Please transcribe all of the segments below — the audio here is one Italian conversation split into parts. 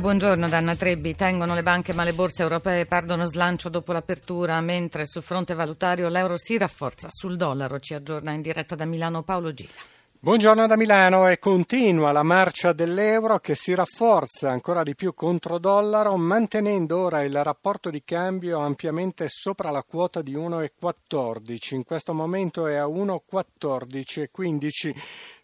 Buongiorno Danna Trebbi. Tengono le banche ma le borse europee perdono slancio dopo l'apertura, mentre sul fronte valutario l'euro si rafforza sul dollaro. Ci aggiorna in diretta da Milano Paolo Gila. Buongiorno da Milano e continua la marcia dell'euro che si rafforza ancora di più contro dollaro, mantenendo ora il rapporto di cambio ampiamente sopra la quota di 1,14. In questo momento è a 1,1415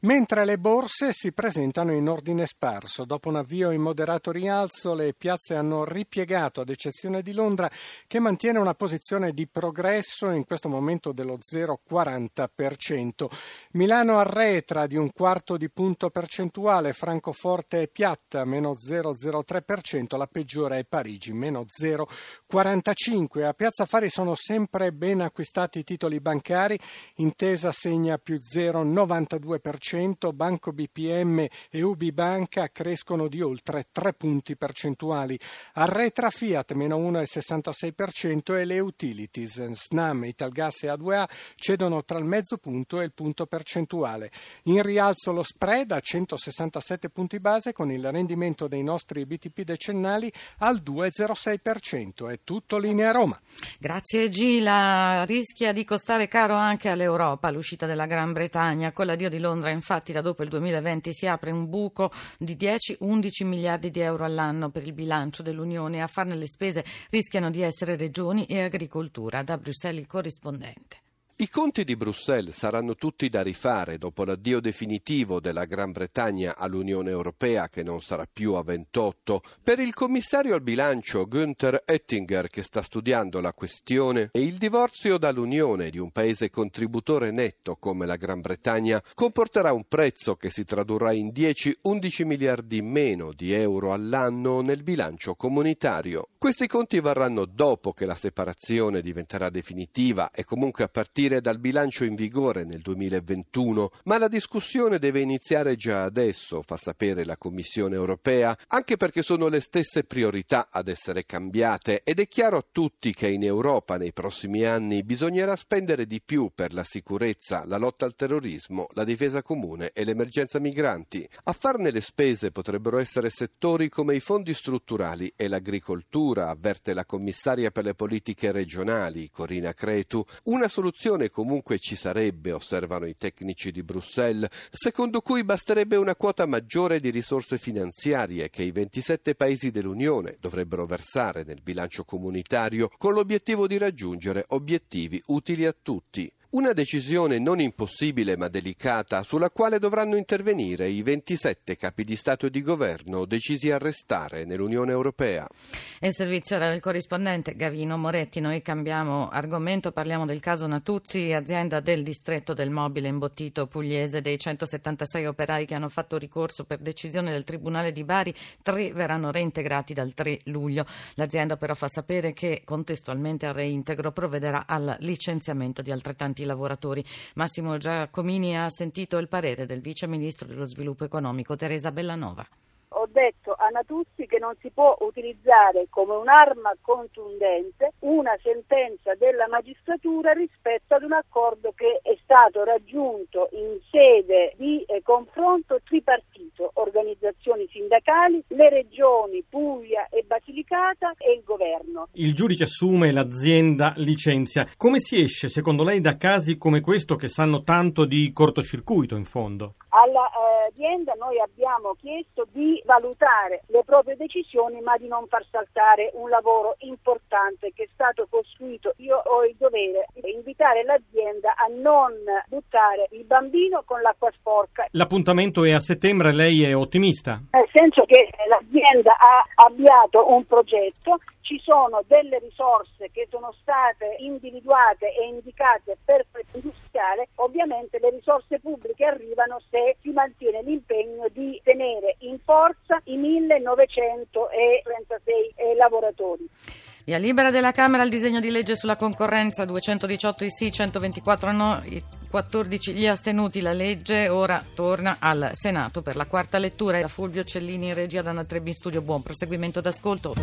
mentre le borse si presentano in ordine sparso. Dopo un avvio in moderato rialzo, le piazze hanno ripiegato, ad eccezione di Londra, che mantiene una posizione di progresso in questo momento dello 0,40%. Milano arretra di un quarto di punto percentuale, Francoforte è piatta, meno 0,03%, la peggiore è Parigi, meno 0,45%. A Piazza Fari sono sempre ben acquistati i titoli bancari, Intesa segna più 0,92%, Banco BPM e UBI Banca crescono di oltre 3 punti percentuali. Arretra Fiat meno 1,66% e le utilities Snam, Italgas e A2A cedono tra il mezzo punto e il punto percentuale. In rialzo lo spread a 167 punti base con il rendimento dei nostri BTP decennali al 2,06%. È tutto linea Roma. Grazie Gila. Rischia di costare caro anche all'Europa l'uscita della Gran Bretagna. Con l'addio di Londra in infatti da dopo il 2020 si apre un buco di 10-11 miliardi di euro all'anno per il bilancio dell'Unione. A farne le spese rischiano di essere regioni e agricoltura. Da Bruxelles il corrispondente. I conti di Bruxelles saranno tutti da rifare dopo l'addio definitivo della Gran Bretagna all'Unione Europea che non sarà più a 28. Per il commissario al bilancio Günther Oettinger che sta studiando la questione e il divorzio dall'Unione di un paese contributore netto come la Gran Bretagna comporterà un prezzo che si tradurrà in 10-11 miliardi meno di euro all'anno nel bilancio comunitario. Questi conti varranno dopo che la separazione diventerà definitiva e comunque a partire partire dal bilancio in vigore nel 2021, ma la discussione deve iniziare già adesso, fa sapere la Commissione europea, anche perché sono le stesse priorità ad essere cambiate ed è chiaro a tutti che in Europa nei prossimi anni bisognerà spendere di più per la sicurezza, la lotta al terrorismo, la difesa comune e l'emergenza migranti. A farne le spese potrebbero essere settori come i fondi strutturali e l'agricoltura, avverte la commissaria per le politiche regionali, Corina Cretu, una soluzione soluzione comunque ci sarebbe, osservano i tecnici di Bruxelles, secondo cui basterebbe una quota maggiore di risorse finanziarie che i 27 paesi dell'Unione dovrebbero versare nel bilancio comunitario con l'obiettivo di raggiungere obiettivi utili a tutti. Una decisione non impossibile ma delicata sulla quale dovranno intervenire i 27 capi di Stato e di Governo decisi a restare nell'Unione Europea. Il servizio era del corrispondente Gavino Moretti. Noi cambiamo argomento, parliamo del caso Natuzzi, azienda del distretto del mobile imbottito pugliese dei 176 operai che hanno fatto ricorso per decisione del Tribunale di Bari, tre verranno reintegrati dal 3 luglio. L'azienda però fa sapere che contestualmente al reintegro provvederà al licenziamento di altrettanti i lavoratori. Massimo Giacomini ha sentito il parere del vice ministro dello sviluppo economico Teresa Bellanova ho detto a Natuzzi che non si può utilizzare come un'arma contundente una sentenza della magistratura rispetto ad un accordo che è stato raggiunto in sede di eh, confronto tripartito, organizzazioni sindacali, le regioni Puglia e Basilicata e il governo. Il giudice assume, l'azienda licenzia. Come si esce secondo lei da casi come questo che sanno tanto di cortocircuito in fondo? All'azienda eh, noi abbiamo chiesto di valutare le proprie decisioni ma di non far saltare un lavoro importante che è stato costruito. Io ho il dovere di invitare l'azienda a non buttare il bambino con l'acqua sporca. L'appuntamento è a settembre, lei è ottimista? Nel senso che l'azienda ha avviato un progetto ci sono delle risorse che sono state individuate e indicate per industriale, ovviamente le risorse pubbliche arrivano se si mantiene l'impegno di tenere in forza i 1936 eh, lavoratori. Via libera della Camera il disegno di legge sulla concorrenza 218 i sì, 124 no, 14 gli astenuti. La legge ora torna al Senato per la quarta lettura. Da Fulvio Cellini in regia da Natrebbi in studio. Buon proseguimento d'ascolto.